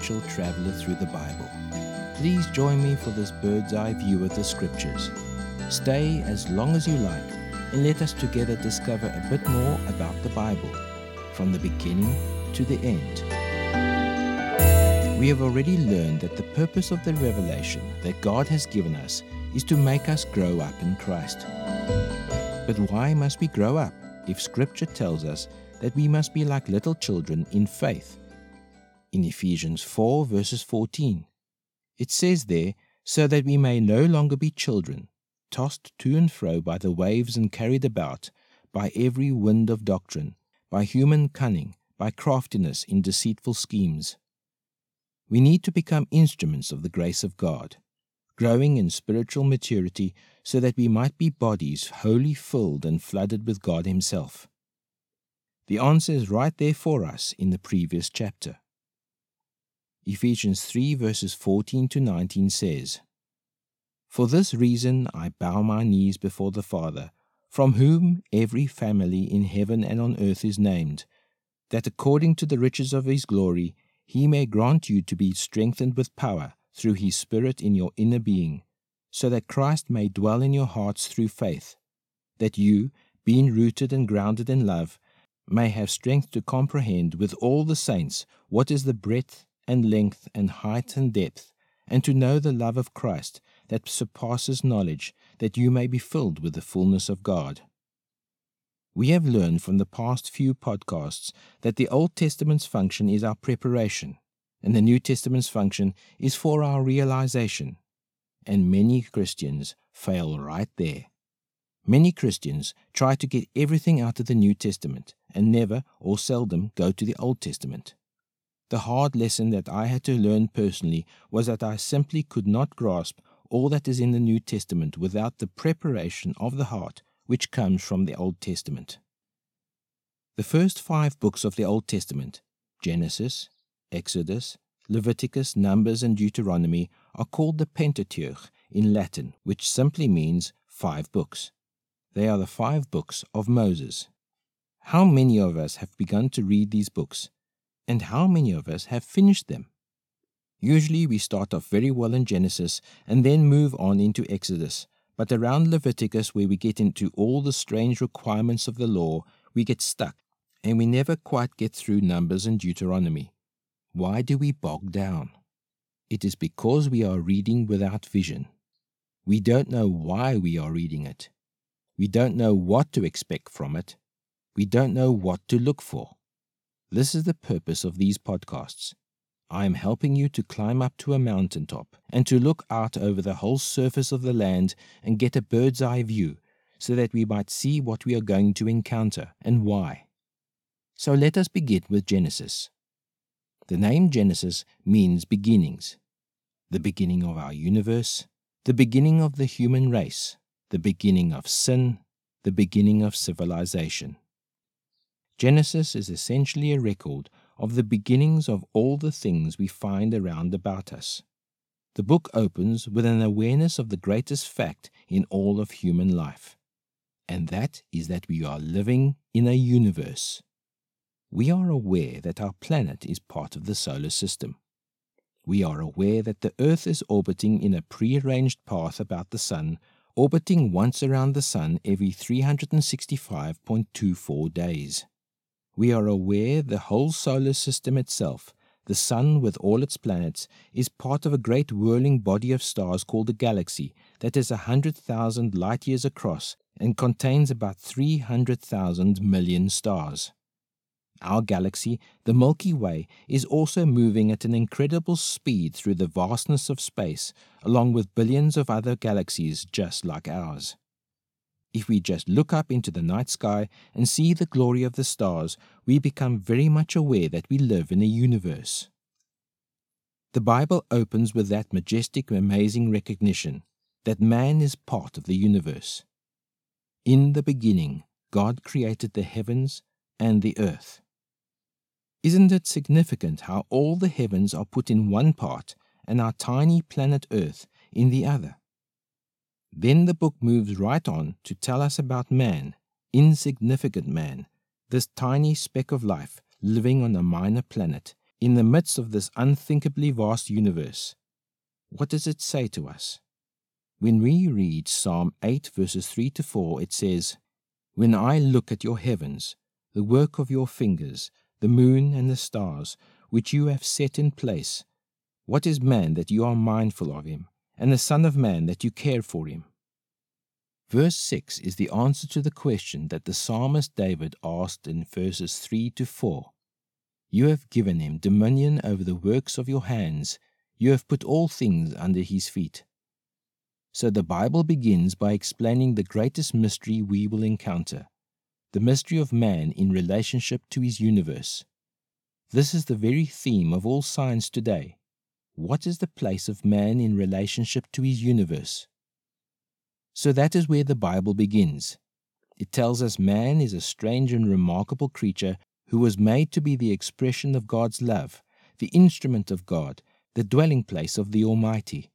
spiritual traveler through the Bible. Please join me for this bird's eye view of the scriptures. Stay as long as you like and let us together discover a bit more about the Bible, from the beginning to the end. We have already learned that the purpose of the revelation that God has given us is to make us grow up in Christ. But why must we grow up if Scripture tells us that we must be like little children in faith? In Ephesians 4, verses 14, it says there, so that we may no longer be children, tossed to and fro by the waves and carried about by every wind of doctrine, by human cunning, by craftiness in deceitful schemes. We need to become instruments of the grace of God, growing in spiritual maturity so that we might be bodies wholly filled and flooded with God Himself. The answer is right there for us in the previous chapter. Ephesians 3 verses 14 to 19 says, For this reason I bow my knees before the Father, from whom every family in heaven and on earth is named, that according to the riches of his glory he may grant you to be strengthened with power through his Spirit in your inner being, so that Christ may dwell in your hearts through faith, that you, being rooted and grounded in love, may have strength to comprehend with all the saints what is the breadth and length and height and depth, and to know the love of Christ that surpasses knowledge, that you may be filled with the fullness of God. We have learned from the past few podcasts that the Old Testament's function is our preparation, and the New Testament's function is for our realization. And many Christians fail right there. Many Christians try to get everything out of the New Testament and never or seldom go to the Old Testament. The hard lesson that I had to learn personally was that I simply could not grasp all that is in the New Testament without the preparation of the heart which comes from the Old Testament. The first five books of the Old Testament, Genesis, Exodus, Leviticus, Numbers, and Deuteronomy, are called the Pentateuch in Latin, which simply means five books. They are the five books of Moses. How many of us have begun to read these books and how many of us have finished them? Usually we start off very well in Genesis and then move on into Exodus, but around Leviticus, where we get into all the strange requirements of the law, we get stuck and we never quite get through Numbers and Deuteronomy. Why do we bog down? It is because we are reading without vision. We don't know why we are reading it. We don't know what to expect from it. We don't know what to look for. This is the purpose of these podcasts. I am helping you to climb up to a mountaintop and to look out over the whole surface of the land and get a bird's eye view so that we might see what we are going to encounter and why. So let us begin with Genesis. The name Genesis means beginnings, the beginning of our universe, the beginning of the human race, the beginning of sin, the beginning of civilization. Genesis is essentially a record of the beginnings of all the things we find around about us. The book opens with an awareness of the greatest fact in all of human life, and that is that we are living in a universe. We are aware that our planet is part of the solar system. We are aware that the Earth is orbiting in a prearranged path about the Sun, orbiting once around the Sun every 365.24 days we are aware the whole solar system itself, the Sun with all its planets, is part of a great whirling body of stars called a galaxy that is a 100,000 light years across and contains about 300,000 million stars. Our galaxy, the Milky Way, is also moving at an incredible speed through the vastness of space, along with billions of other galaxies just like ours. If we just look up into the night sky and see the glory of the stars, we become very much aware that we live in a universe. The Bible opens with that majestic, amazing recognition that man is part of the universe. In the beginning, God created the heavens and the earth. Isn't it significant how all the heavens are put in one part and our tiny planet Earth in the other? Then the book moves right on to tell us about man, insignificant man, this tiny speck of life living on a minor planet in the midst of this unthinkably vast universe, what does it say to us? When we read Psalm 8, verses 3 to 4, it says, When I look at your heavens, the work of your fingers, the moon and the stars, which you have set in place, what is man that you are mindful of him, and the Son of Man that you care for him? Verse 6 is the answer to the question that the psalmist David asked in verses 3 to 4. You have given him dominion over the works of your hands, you have put all things under his feet. So the Bible begins by explaining the greatest mystery we will encounter the mystery of man in relationship to his universe. This is the very theme of all science today. What is the place of man in relationship to his universe? So that is where the Bible begins. It tells us man is a strange and remarkable creature who was made to be the expression of God's love, the instrument of God, the dwelling place of the Almighty.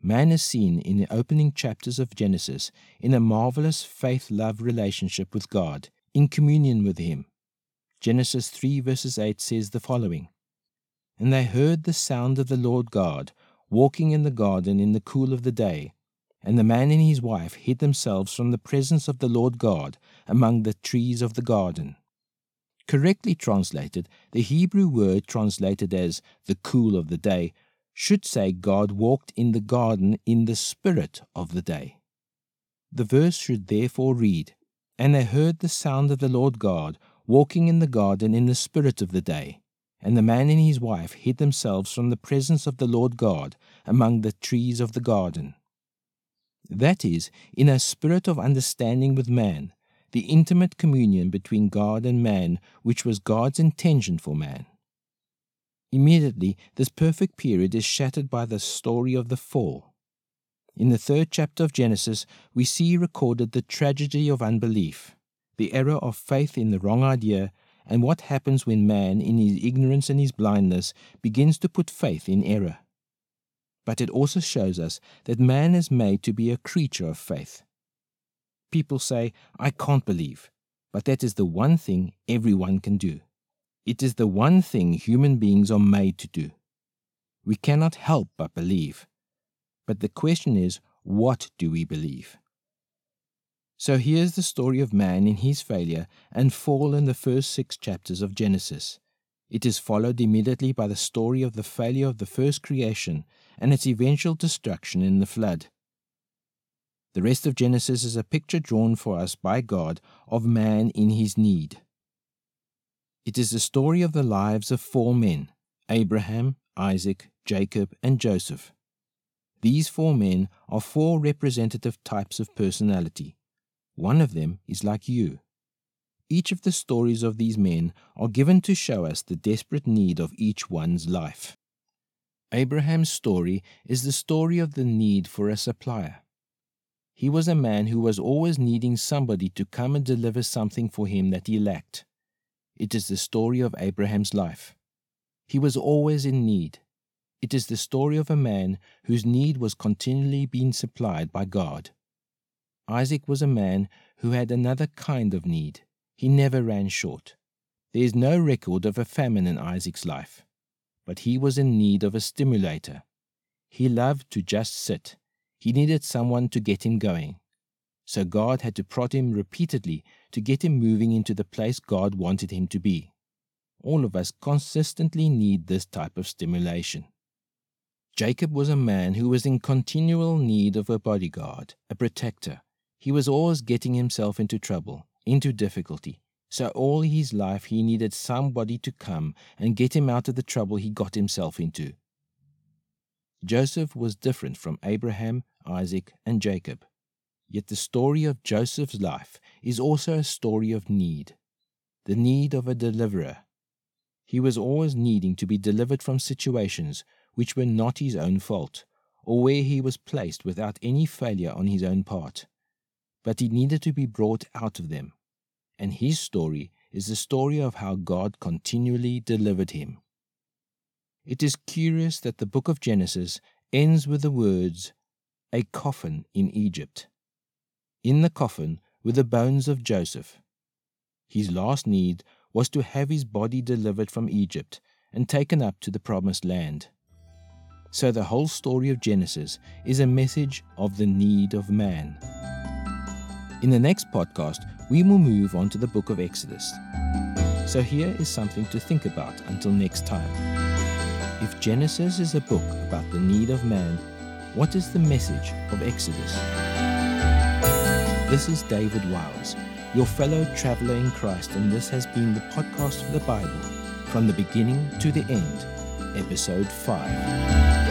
Man is seen in the opening chapters of Genesis in a marvelous faith love relationship with God, in communion with Him. Genesis 3 verses 8 says the following And they heard the sound of the Lord God walking in the garden in the cool of the day. And the man and his wife hid themselves from the presence of the Lord God among the trees of the garden. Correctly translated, the Hebrew word translated as the cool of the day should say God walked in the garden in the spirit of the day. The verse should therefore read, And they heard the sound of the Lord God walking in the garden in the spirit of the day. And the man and his wife hid themselves from the presence of the Lord God among the trees of the garden. That is, in a spirit of understanding with man, the intimate communion between God and man, which was God's intention for man. Immediately, this perfect period is shattered by the story of the fall. In the third chapter of Genesis, we see recorded the tragedy of unbelief, the error of faith in the wrong idea, and what happens when man, in his ignorance and his blindness, begins to put faith in error. But it also shows us that man is made to be a creature of faith. People say, I can't believe, but that is the one thing everyone can do. It is the one thing human beings are made to do. We cannot help but believe. But the question is, what do we believe? So here's the story of man in his failure and fall in the first six chapters of Genesis. It is followed immediately by the story of the failure of the first creation and its eventual destruction in the flood. The rest of Genesis is a picture drawn for us by God of man in his need. It is the story of the lives of four men Abraham, Isaac, Jacob, and Joseph. These four men are four representative types of personality. One of them is like you. Each of the stories of these men are given to show us the desperate need of each one's life. Abraham's story is the story of the need for a supplier. He was a man who was always needing somebody to come and deliver something for him that he lacked. It is the story of Abraham's life. He was always in need. It is the story of a man whose need was continually being supplied by God. Isaac was a man who had another kind of need. He never ran short. There is no record of a famine in Isaac's life, but he was in need of a stimulator. He loved to just sit. He needed someone to get him going. So God had to prod him repeatedly to get him moving into the place God wanted him to be. All of us consistently need this type of stimulation. Jacob was a man who was in continual need of a bodyguard, a protector. He was always getting himself into trouble, into difficulty. So all his life he needed somebody to come and get him out of the trouble he got himself into. Joseph was different from Abraham, Isaac, and Jacob. Yet the story of Joseph's life is also a story of need, the need of a deliverer. He was always needing to be delivered from situations which were not his own fault, or where he was placed without any failure on his own part. But he needed to be brought out of them. And his story is the story of how God continually delivered him. It is curious that the book of Genesis ends with the words, a coffin in Egypt. In the coffin were the bones of Joseph. His last need was to have his body delivered from Egypt, and taken up to the promised land. So the whole story of Genesis is a message of the need of man. In the next podcast, we will move on to the book of Exodus. So here is something to think about until next time. If Genesis is a book about the need of man, what is the message of Exodus? This is David Wiles, your fellow traveler in Christ, and this has been the podcast for the Bible, from the beginning to the end, episode 5.